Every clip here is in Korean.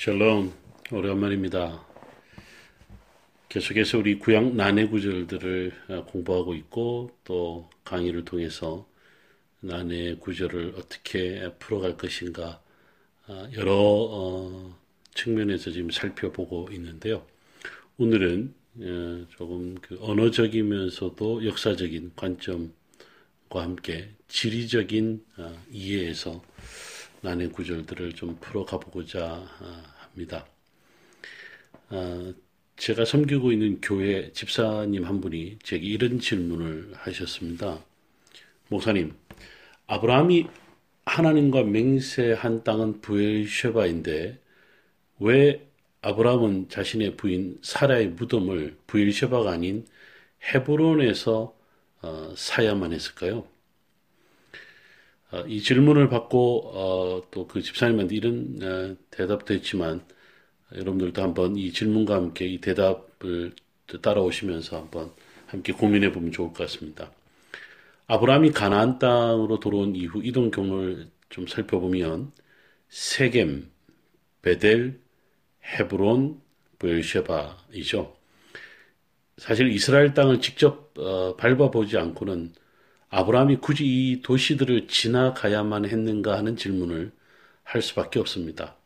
샬롬 오랜만입니다. 계속해서 우리 구약 난해 구절들을 어, 공부하고 있고 또 강의를 통해서 난해 구절을 어떻게 풀어갈 것인가 어, 여러 어, 측면에서 지금 살펴보고 있는데요. 오늘은 조금 그 언어적이면서도 역사적인 관점과 함께 지리적인 이해에서 난해 구절들을 좀 풀어가 보고자 합니다. 제가 섬기고 있는 교회 집사님 한 분이 제게 이런 질문을 하셨습니다. 목사님, 아브라함이 하나님과 맹세한 땅은 부엘쉐바인데 왜 아브라함은 자신의 부인 사라의 무덤을 부엘쉐바가 아닌 헤브론에서 어, 사야만 했을까요? 어, 이 질문을 받고 어, 또 그 집사님한테 이런 어, 대답도 했지만 여러분들도 한번 이 질문과 함께 이 대답을 따라오시면서 한번 함께 고민해 보면 좋을 것 같습니다. 아브라함이 가나안 땅으로 돌아온 이후 이동 경로를 좀 살펴보면 세겜, 베델, 헤브론, 베르쉐바이죠. 사실 이스라엘 땅을 직접 어, 밟아보지 않고는 아브라함이 굳이 이 도시들을 지나가야만 했는가 하는 질문을 할 수밖에 없습니다.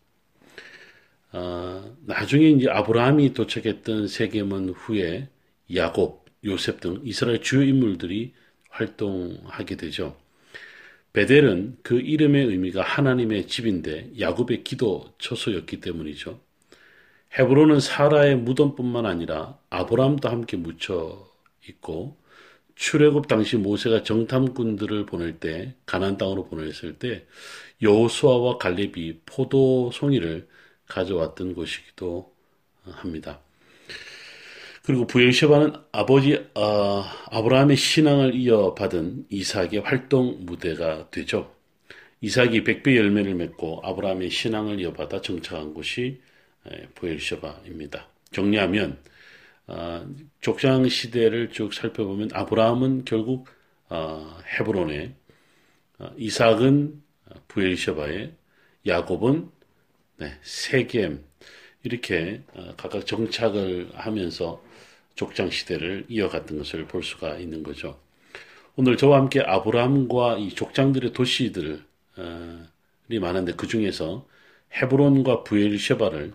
어, 나중에 이제 아브라함이 도착했던 세계문 후에 야곱, 요셉 등 이스라엘 주요 인물들이 활동하게 되죠. 베델은 그 이름의 의미가 하나님의 집인데 야곱의 기도 처소였기 때문이죠. 헤브론은 사라의 무덤뿐만 아니라 아브라함도 함께 묻혀 있고 출애굽 당시 모세가 정탐꾼들을 보낼 때 가나안 땅으로 보냈을 때 여호수아와 갈렙이 포도 송이를 가져왔던 곳이기도 합니다. 그리고 부엘셰바는 아버지 어, 아브라함의 신앙을 이어받은 이삭의 활동 무대가 되죠. 이삭이 백배 열매를 맺고 아브라함의 신앙을 이어받아 정착한 곳이 부엘셰바입니다. 정리하면 어, 족장 시대를 쭉 살펴보면 아브라함은 결국 어, 헤브론에 어, 이삭은 부엘셰바에 야곱은 네, 세겜 이렇게 어, 각각 정착을 하면서 족장 시대를 이어갔던 것을 볼 수가 있는 거죠. 오늘 저와 함께 아브라함과 이 족장들의 도시들이 많은데 그 중에서 헤브론과 부엘셰바를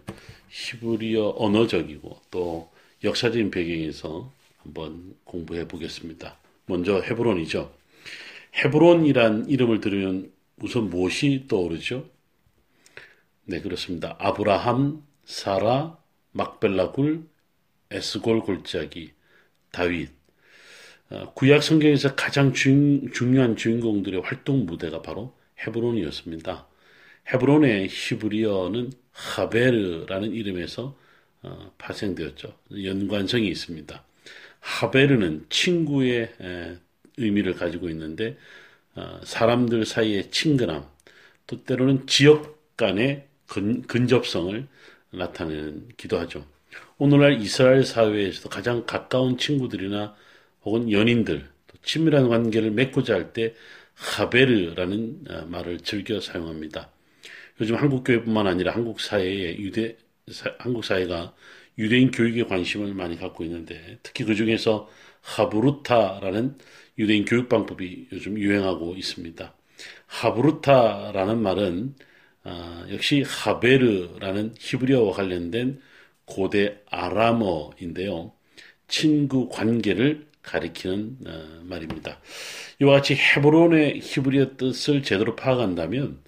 히브리어 언어적이고 또 역사적인 배경에서 한번 공부해 보겠습니다. 먼저 헤브론이죠. 헤브론이란 이름을 들으면 우선 무엇이 떠오르죠? 네, 그렇습니다. 아브라함, 사라, 막벨라 굴, 에스골 골짜기, 다윗. 어, 구약 성경에서 가장 중, 중요한 주인공들의 활동 무대가 바로 헤브론이었습니다. 헤브론의 히브리어는 하베르라는 이름에서 어, 파생되었죠. 연관성이 있습니다. 하베르는 친구의 에, 의미를 가지고 있는데 어, 사람들 사이의 친근함, 또 때로는 지역 간의 근, 근접성을 나타내기도 하죠. 오늘날 이스라엘 사회에서도 가장 가까운 친구들이나 혹은 연인들, 또 친밀한 관계를 맺고자 할 때 하베르라는 어, 말을 즐겨 사용합니다. 요즘 한국 교회뿐만 아니라 한국 사회에 유대 사, 한국 사회가 유대인 교육에 관심을 많이 갖고 있는데 특히 그 중에서 하브루타라는 유대인 교육 방법이 요즘 유행하고 있습니다. 하브루타라는 말은 어, 역시 하베르라는 히브리어와 관련된 고대 아람어인데요. 친구 관계를 가리키는 어, 말입니다. 이와 같이 헤브론의 히브리어 뜻을 제대로 파악한다면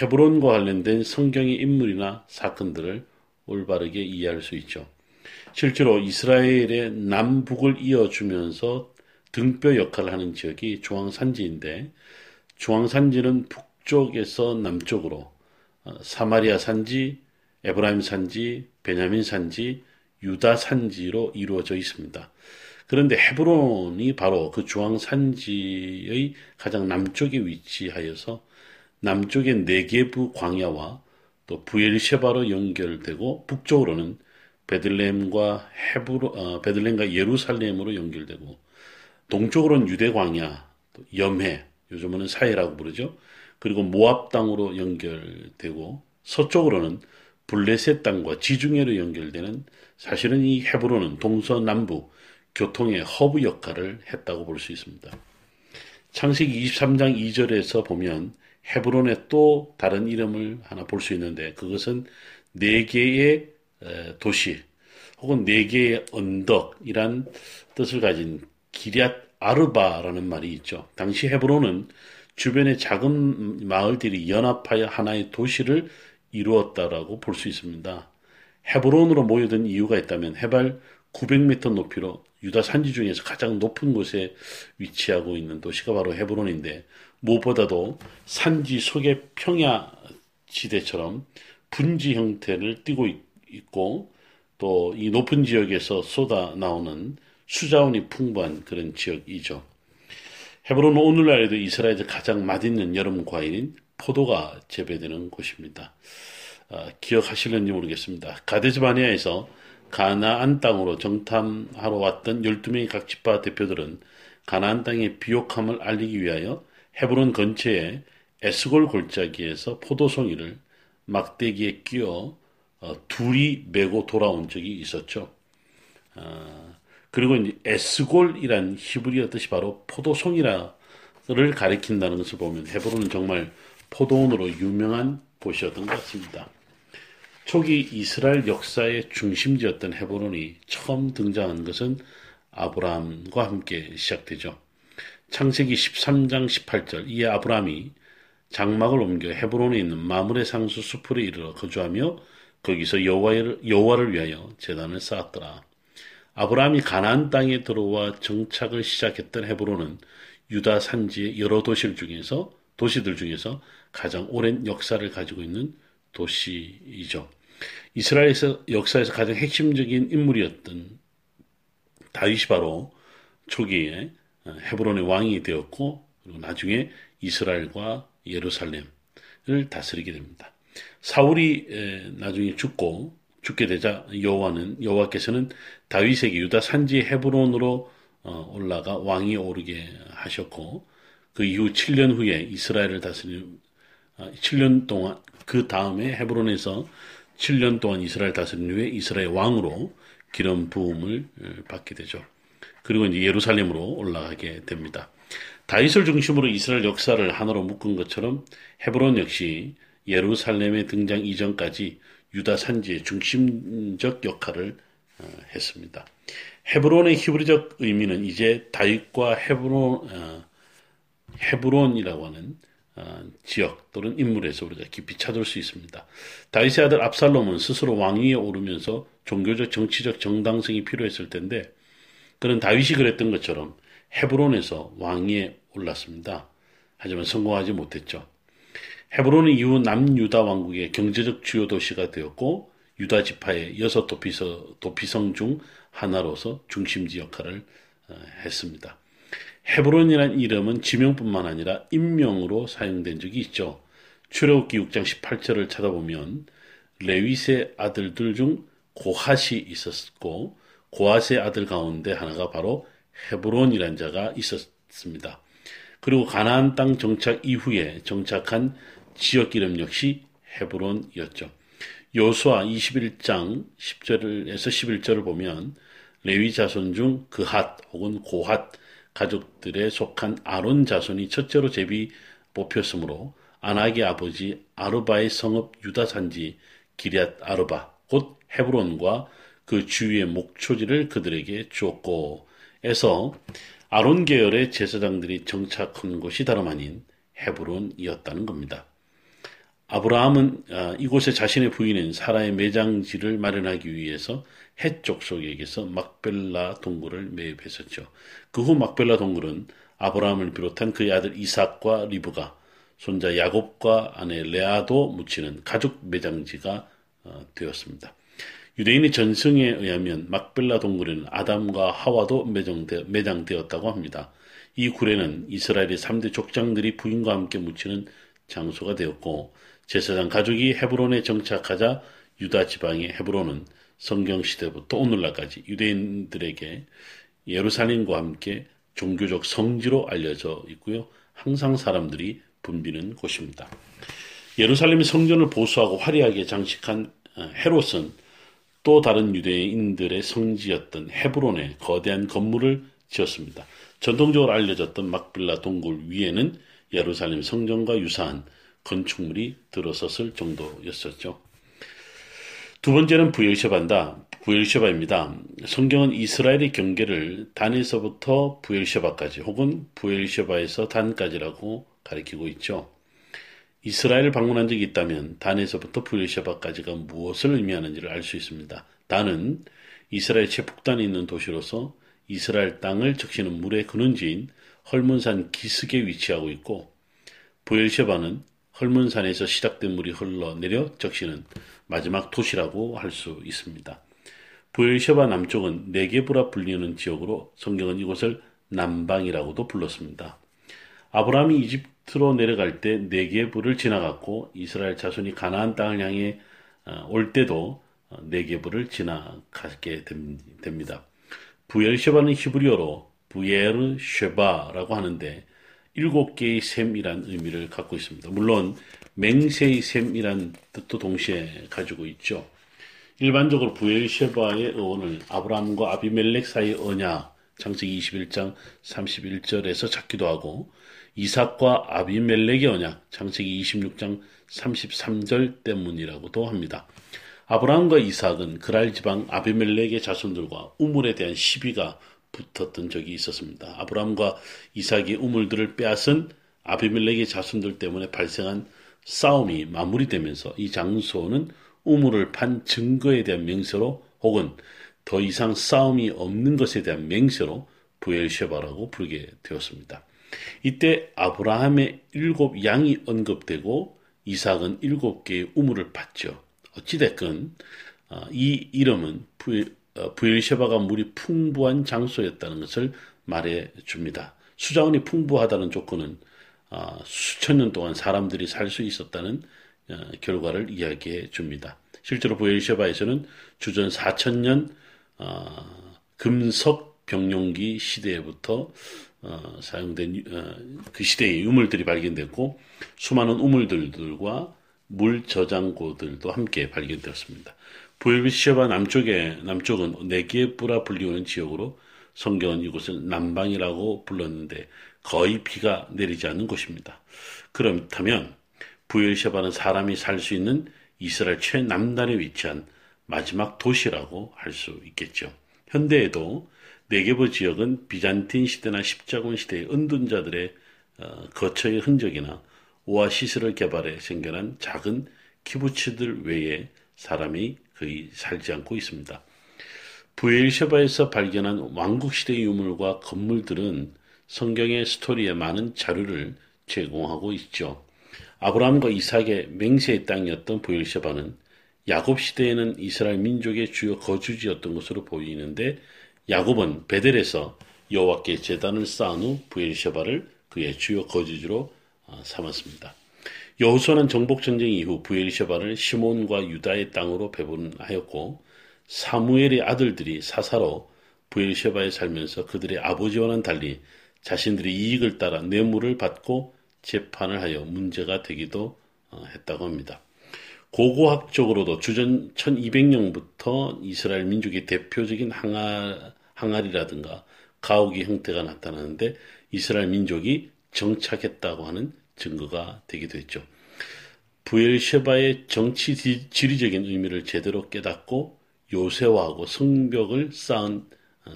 헤브론과 관련된 성경의 인물이나 사건들을 올바르게 이해할 수 있죠. 실제로 이스라엘의 남북을 이어주면서 등뼈 역할을 하는 지역이 중앙산지인데 중앙산지는 북쪽에서 남쪽으로 어, 사마리아 산지, 에브라임 산지, 베냐민 산지, 유다 산지로 이루어져 있습니다. 그런데 헤브론이 바로 그 중앙 산지의 가장 남쪽에 위치하여서 남쪽의 네게부 광야와 또 부엘셰바로 연결되고 북쪽으로는 베들레헴과 헤브로 어, 베들레헴과 예루살렘으로 연결되고 동쪽으로는 유대 광야, 염해, 요즘은 사해라고 부르죠. 그리고 모압 땅으로 연결되고 서쪽으로는 블레셋 땅과 지중해로 연결되는 사실은 이 헤브론은 동서남북 교통의 허브 역할을 했다고 볼 수 있습니다. 창세기 23장 2절에서 보면 헤브론의 또 다른 이름을 하나 볼 수 있는데 그것은 네 개의 도시 혹은 네 개의 언덕이란 뜻을 가진 기리앗 아르바라는 말이 있죠. 당시 헤브론은 주변의 작은 마을들이 연합하여 하나의 도시를 이루었다라고 볼 수 있습니다. 헤브론으로 모여든 이유가 있다면 해발 900m 높이로 유다 산지 중에서 가장 높은 곳에 위치하고 있는 도시가 바로 헤브론인데 무엇보다도 산지 속의 평야 지대처럼 분지 형태를 띠고 있고 또 이 높은 지역에서 쏟아 나오는 수자원이 풍부한 그런 지역이죠. 헤브론은 오늘날에도 이스라엘에서 가장 맛있는 여름 과일인 포도가 재배되는 곳입니다. 아, 기억하실는지 모르겠습니다. 가데스 바니아에서 가나안 땅으로 정탐하러 왔던 12명의 각 지파 대표들은 가나안 땅의 비옥함을 알리기 위하여 헤브론 근처에 에스골 골짜기에서 포도송이를 막대기에 끼워 어, 둘이 메고 돌아온 적이 있었죠. 어, 그리고 에스골이란 히브리어 뜻이 바로 포도송이를 가리킨다는 것을 보면 헤브론은 정말 포도원으로 유명한 곳이었던 것 같습니다. 초기 이스라엘 역사의 중심지였던 헤브론이 처음 등장한 것은 아브라함과 함께 시작되죠. 창세기 13장 18절 이에 아브라함이 장막을 옮겨 헤브론에 있는 마물의 상수 수풀에 이르러 거주하며 거기서 여호와를, 여호와를 위하여 제단을 쌓았더라. 아브라함이 가나안 땅에 들어와 정착을 시작했던 헤브론은 유다 산지의 여러 도시들 중에서 도시들 중에서 가장 오랜 역사를 가지고 있는 도시이죠. 이스라엘에서 역사에서 가장 핵심적인 인물이었던 다윗이 바로 초기에 헤브론의 왕이 되었고 그리고 나중에 이스라엘과 예루살렘을 다스리게 됩니다. 사울이 나중에 죽고 죽게 되자 여호와는 여호와께서는 다윗에게 유다 산지 헤브론으로 어, 올라가 왕이 오르게 하셨고 그 이후 7년 후에 이스라엘을 다스리는 7년 아, 동안 그 다음에 헤브론에서 7년 동안 이스라엘 다스린 후에 이스라엘 왕으로 기름 부음을 어, 받게 되죠. 그리고 이제 예루살렘으로 올라가게 됩니다. 다윗을 중심으로 이스라엘 역사를 하나로 묶은 것처럼 헤브론 역시 예루살렘의 등장 이전까지 유다 산지의 중심적 역할을 어, 했습니다. 헤브론의 히브리적 의미는 이제 다윗과 헤브론 어, 헤브론이라고 하는 어, 지역 또는 인물에서 우리가 깊이 찾을 수 있습니다. 다윗의 아들 압살롬은 스스로 왕위에 오르면서 종교적 정치적 정당성이 필요했을 텐데 그는 다윗이 그랬던 것처럼 헤브론에서 왕위에 올랐습니다. 하지만 성공하지 못했죠. 헤브론은 이후 남유다 왕국의 경제적 주요 도시가 되었고 유다 지파의 여섯 도피서, 도피성 중 하나로서 중심지 역할을 어, 했습니다. 헤브론이라는 이름은 지명뿐만 아니라 인명으로 사용된 적이 있죠. 출애굽기 6장 18절을 찾아보면 레윗의 아들들 중 고핫이 있었고 고핫의 아들 가운데 하나가 바로 헤브론이란 자가 있었습니다. 그리고 가나안 땅 정착 이후에 정착한 지역 이름 역시 헤브론이었죠. 요수아 21장 10절에서 11절을 보면 레위 자손 중 그핫 혹은 고핫 가족들에 속한 아론 자손이 첫째로 제비 뽑혔으므로 아낙의 아버지 아르바의 성읍 유다 산지 기리앗 아르바 곧 헤브론과 그 주위의 목초지를 그들에게 주었고 에서 아론 계열의 제사장들이 정착한 곳이 다름 아닌 헤브론이었다는 겁니다. 아브라함은 아, 이곳에 자신의 부인인 사라의 매장지를 마련하기 위해서 해쪽 속에게서 막벨라 동굴을 매입했었죠. 그 후 막벨라 동굴은 아브라함을 비롯한 그의 아들 이삭과 리브가 손자 야곱과 아내 레아도 묻히는 가족 매장지가 어, 되었습니다. 유대인의 전승에 의하면 막벨라 동굴에는 아담과 하와도 매장되, 매장되었다고 합니다. 이 굴에는 이스라엘의 3대 족장들이 부인과 함께 묻히는 장소가 되었고 제사장 가족이 헤브론에 정착하자 유다 지방의 헤브론은 성경 시대부터 오늘날까지 유대인들에게 예루살렘과 함께 종교적 성지로 알려져 있고요. 항상 사람들이 붐비는 곳입니다. 예루살렘의 성전을 보수하고 화려하게 장식한 어, 헤롯은 또 다른 유대인들의 성지였던 헤브론에 거대한 건물을 지었습니다. 전통적으로 알려졌던 막빌라 동굴 위에는 예루살렘 성전과 유사한 건축물이 들어섰을 정도였었죠. 두 번째는 부엘셰바다. 부엘셰바입니다. 성경은 이스라엘의 경계를 단에서부터 부엘셰바까지 혹은 부엘셰바에서 단까지라고 가리키고 있죠. 이스라엘을 방문한 적이 있다면 단에서부터 부엘셰바까지가 무엇을 의미하는지를 알 수 있습니다. 단은 이스라엘 최북단에 있는 도시로서 이스라엘 땅을 적시는 물의 근원지인 헐문산 기슭에 위치하고 있고 부엘셰바는 헐문산에서 시작된 물이 흘러내려 적시는 마지막 도시라고 할 수 있습니다. 부엘셰바 남쪽은 네게브라 불리는 지역으로 성경은 이곳을 남방이라고도 불렀습니다. 아브라함이 이집 트로 내려갈 때 네게브를 지나갔고 이스라엘 자손이 가나안 땅을 향해 어, 올 때도 어, 네게브를 지나가게 됩니다. 부엘셰바는 히브리어로 부에르쉐바라고 하는데 일곱 개의 샘이란 의미를 갖고 있습니다. 물론 맹세의 샘이란 뜻도 동시에 가지고 있죠. 일반적으로 부엘셰바의 의원을 아브라함과 아비멜렉 사이의 언약 창세기 21장 31절에서 찾기도 하고 이삭과 아비멜렉의 언약 창세기 26장 33절 때문이라고도 합니다. 아브라함과 이삭은 그랄 지방 아비멜렉의 자손들과 우물에 대한 시비가 붙었던 적이 있었습니다. 아브라함과 이삭이 우물들을 빼앗은 아비멜렉의 자손들 때문에 발생한 싸움이 마무리되면서 이 장소는 우물을 판 증거에 대한 명세로 혹은 더 이상 싸움이 없는 것에 대한 맹세로 부엘셰바라고 부르게 되었습니다. 이때 아브라함의 일곱 양이 언급되고 이삭은 일곱 개의 우물을 팠죠. 어찌됐건 어, 이 이름은 어, 부엘셰바가 물이 풍부한 장소였다는 것을 말해 줍니다. 수자원이 풍부하다는 조건은 어, 수천 년 동안 사람들이 살 수 있었다는 결과를 이야기해 줍니다. 실제로 부엘셰바에서는 주전 4천년 금석 병용기 시대부터 어, 사용된 어, 그 시대의 유물들이 발견됐고 수많은 우물들과 물 저장고들도 함께 발견되었습니다. 부엘비시바 남쪽에 남쪽은 네게브라 불리우는 지역으로 성경은 이곳을 남방이라고 불렀는데 거의 비가 내리지 않는 곳입니다. 그렇다면 부엘셰바는 사람이 살 수 있는 이스라엘 최남단에 위치한 마지막 도시라고 할 수 있겠죠. 현대에도 네게브 지역은 비잔틴 시대나 십자군 시대의 은둔자들의 어, 거처의 흔적이나 오아시스를 개발해 생겨난 작은 키부츠들 외에 사람이 거의 살지 않고 있습니다. 부엘셰바에서 발견한 왕국시대 유물과 건물들은 성경의 스토리에 많은 자료를 제공하고 있죠. 아브라함과 이삭의 맹세의 땅이었던 부엘셰바는 야곱 시대에는 이스라엘 민족의 주요 거주지였던 것으로 보이는데 야곱은 베델에서 여호와께 제단을 쌓은 후 부엘셰바를 그의 주요 거주지로 어, 삼았습니다. 여호수아는 정복 전쟁 이후 부엘셰바를 시몬과 유다의 땅으로 배분하였고 사무엘의 아들들이 사사로 부엘셰바에 살면서 그들의 아버지와는 달리 자신들의 이익을 따라 뇌물을 받고 재판을 하여 문제가 되기도 어, 했다고 합니다. 고고학적으로도 주전 1200년부터 이스라엘 민족의 대표적인 항아, 항아리라든가 가옥의 형태가 나타나는데 이스라엘 민족이 정착했다고 하는 증거가 되기도 했죠. 부엘셰바의 정치 지리적인 의미를 제대로 깨닫고 요새화하고 성벽을 쌓은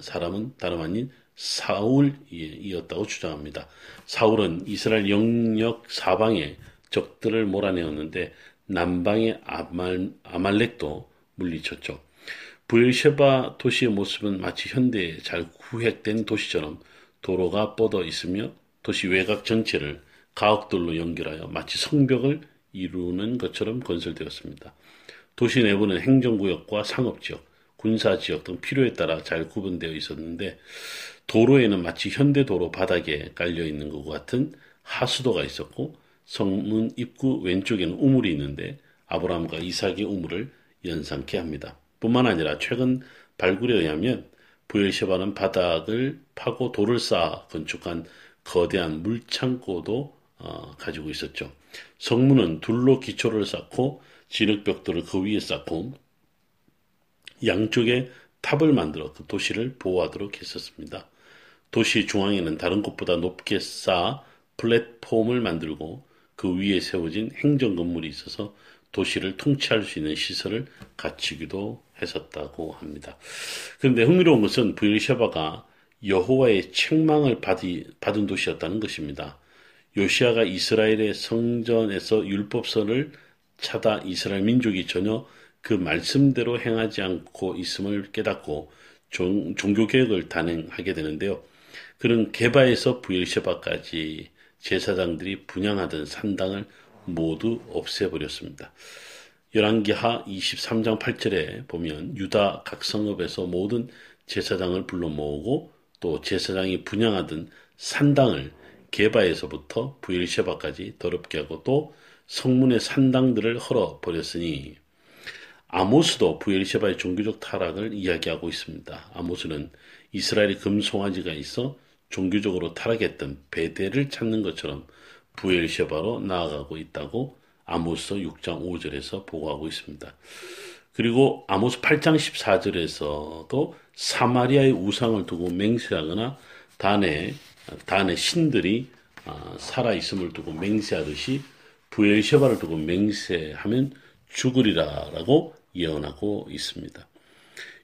사람은 다름 아닌 사울이었다고 주장합니다. 사울은 이스라엘 영역 사방에 적들을 몰아내었는데 남방의 아말, 아말렉도 물리쳤죠. 부엘셰바 도시의 모습은 마치 현대에 잘 구획된 도시처럼 도로가 뻗어 있으며 도시 외곽 전체를 가옥들로 연결하여 마치 성벽을 이루는 것처럼 건설되었습니다. 도시 내부는 행정구역과 상업지역, 군사지역 등 필요에 따라 잘 구분되어 있었는데 도로에는 마치 현대도로 바닥에 깔려 있는 것 같은 하수도가 있었고 성문 입구 왼쪽에는 우물이 있는데 아브라함과 이삭의 우물을 연상케 합니다. 뿐만 아니라 최근 발굴에 의하면 부엘셰바는 바닥을 파고 돌을 쌓아 건축한 거대한 물창고도 어, 가지고 있었죠. 성문은 둘로 기초를 쌓고 진흙벽돌을 그 위에 쌓고 양쪽에 탑을 만들어 그 도시를 보호하도록 했었습니다. 도시 중앙에는 다른 곳보다 높게 쌓아 플랫폼을 만들고 그 위에 세워진 행정 건물이 있어서 도시를 통치할 수 있는 시설을 갖추기도 했었다고 합니다. 그런데 흥미로운 것은 부엘셰바가 여호와의 책망을 받이, 받은 도시였다는 것입니다. 요시아가 이스라엘의 성전에서 율법서를 찾아 이스라엘 민족이 전혀 그 말씀대로 행하지 않고 있음을 깨닫고 종, 종교 개혁을 단행하게 되는데요. 그런 개바에서 부엘셰바까지 제사장들이 분양하던 산당을 모두 없애버렸습니다. 열왕기하 23장 8절에 보면 유다 각 성읍에서 모든 제사장을 불러 모으고 또 제사장이 분양하던 산당을 개바에서부터 부엘셰바까지 더럽게 하고 또 성문의 산당들을 헐어 버렸으니 아모스도 부엘셰바의 종교적 타락을 이야기하고 있습니다. 아모스는 이스라엘의 금송아지가 있어 종교적으로 타락했던 베델을 찾는 것처럼 부엘셰바로 나아가고 있다고 아모스 6장 5절에서 보고하고 있습니다. 그리고 아모스 8장 14절에서도 사마리아의 우상을 두고 맹세하거나 단에 단의 신들이 아, 살아 있음을 두고 맹세하듯이 부엘셰바를 두고 맹세하면 죽으리라라고 예언하고 있습니다.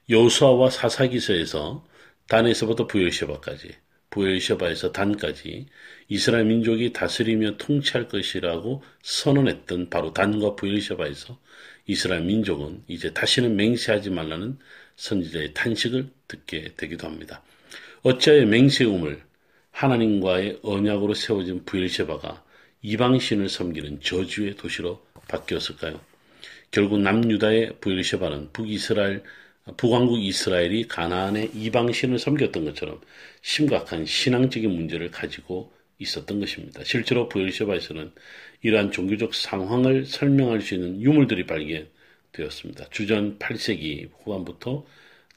여수아와 사사기서에서 단에서부터 부엘셰바까지 부엘셰바에서 단까지 이스라엘 민족이 다스리며 통치할 것이라고 선언했던 바로 단과 부엘셰바에서 이스라엘 민족은 이제 다시는 맹세하지 말라는 선지자의 탄식을 듣게 되기도 합니다. 어찌하여 맹세음을 하나님과의 언약으로 세워진 부엘셰바가 이방신을 섬기는 저주의 도시로 바뀌었을까요? 결국 남유다의 부엘셰바는 북이스라엘 북왕국 이스라엘이 가나안의 이방신을 섬겼던 것처럼 심각한 신앙적인 문제를 가지고 있었던 것입니다. 실제로 부엘셰바에서는 이러한 종교적 상황을 설명할 수 있는 유물들이 발견되었습니다. 주전 8세기 후반부터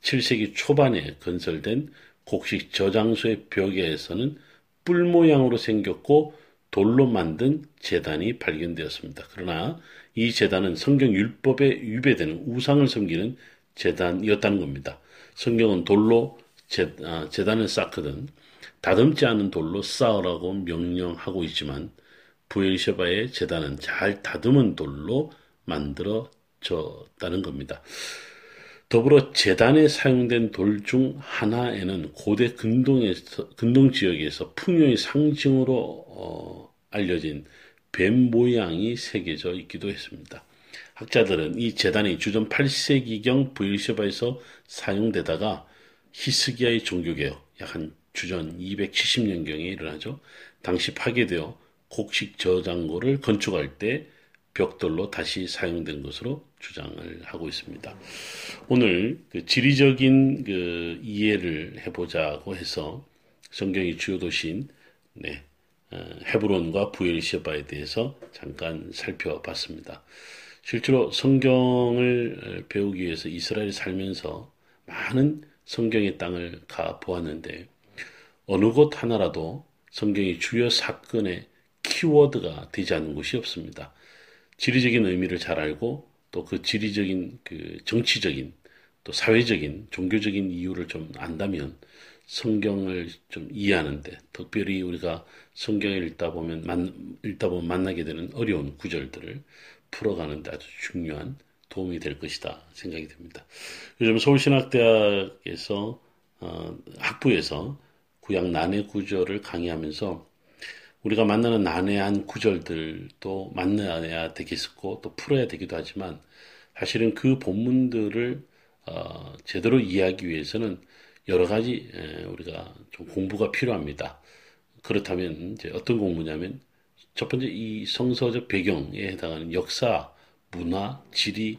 7세기 초반에 건설된 곡식 저장소의 벽에서는 뿔 모양으로 생겼고 돌로 만든 재단이 발견되었습니다. 그러나 이 재단은 성경 율법에 위배되는 우상을 섬기는 재단이었다는 겁니다. 성경은 돌로 재, 아, 재단을 쌓거든 다듬지 않은 돌로 쌓으라고 명령하고 있지만 부엘셰바의 재단은 잘 다듬은 돌로 만들어졌다는 겁니다. 더불어 재단에 사용된 돌 중 하나에는 고대 근동에서, 근동 지역에서 풍요의 상징으로 어, 알려진 뱀 모양이 새겨져 있기도 했습니다. 학자들은 이 재단이 주전 8세기경 부엘셰바에서 사용되다가 히스기야의 종교개혁, 약 한 주전 270년경에 일어나죠. 당시 파괴되어 곡식 저장고를 건축할 때 벽돌로 다시 사용된 것으로 주장을 하고 있습니다. 오늘 그 지리적인 그 이해를 해보자고 해서 성경의 주요 도시인 네, 어, 헤브론과 부엘시바에 대해서 잠깐 살펴봤습니다. 실제로 성경을 배우기 위해서 이스라엘에 살면서 많은 성경의 땅을 가 보았는데 어느 곳 하나라도 성경의 주요 사건의 키워드가 되지 않는 곳이 없습니다. 지리적인 의미를 잘 알고 또 그 지리적인 그 정치적인 또 사회적인 종교적인 이유를 좀 안다면 성경을 좀 이해하는데 특별히 우리가 성경을 읽다 보면 만, 읽다 보면 만나게 되는 어려운 구절들을 풀어가는 데 아주 중요한 도움이 될 것이다 생각이 듭니다. 요즘 서울신학대학에서 어, 학부에서 구약 난해 구절을 강의하면서 우리가 만나는 난해한 구절들도 만나야 되겠고 또 풀어야 되기도 하지만 사실은 그 본문들을 어, 제대로 이해하기 위해서는 여러 가지 에, 우리가 좀 공부가 필요합니다. 그렇다면 이제 어떤 공부냐면 첫 번째 이 성서적 배경에 해당하는 역사, 문화, 지리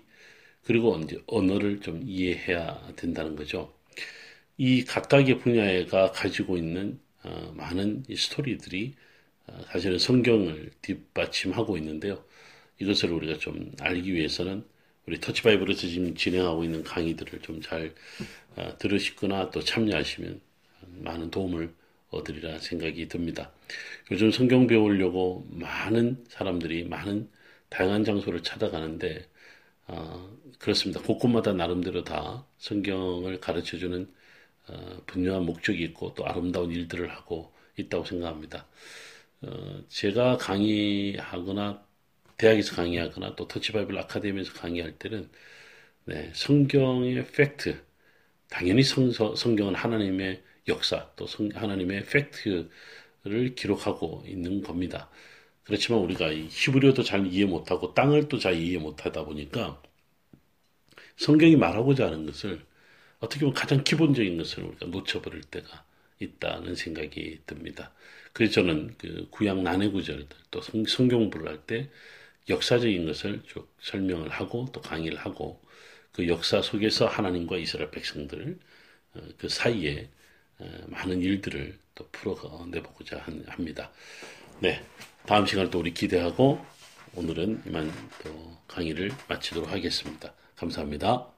그리고 언어를 좀 이해해야 된다는 거죠. 이 각각의 분야가 가지고 있는 어, 많은 스토리들이 어, 사실은 성경을 뒷받침하고 있는데요. 이것을 우리가 좀 알기 위해서는 우리 터치바이블에서 지금 진행하고 있는 강의들을 좀잘 어, 들으시거나 또 참여하시면 많은 도움을 얻으리라 생각이 듭니다. 요즘 성경 배우려고 많은 사람들이 많은 다양한 장소를 찾아가는데 어, 그렇습니다. 곳곳마다 나름대로 다 성경을 가르쳐주는 어, 분명한 목적이 있고 또 아름다운 일들을 하고 있다고 생각합니다. 어, 제가 강의하거나 대학에서 강의하거나 또 터치바이블 아카데미에서 강의할 때는 네, 성경의 팩트, 당연히 성, 성경은 하나님의 역사 또 성, 하나님의 팩트를 기록하고 있는 겁니다. 그렇지만 우리가 히브리어도 잘 이해 못하고 땅을 또 잘 이해 못하다 보니까 성경이 말하고자 하는 것을 어떻게 보면 가장 기본적인 것을 우리가 놓쳐버릴 때가 있다는 생각이 듭니다. 그래서 저는 그 구약 난해 구절들 또 성, 경부를 할 때 역사적인 것을 쭉 설명을 하고 또 강의를 하고 그 역사 속에서 하나님과 이스라엘 백성들 어, 그 사이에 어, 많은 일들을 또 풀어내보고자 합니다. 네, 다음 시간을 또 우리 기대하고 오늘은 이만 또 강의를 마치도록 하겠습니다. 감사합니다.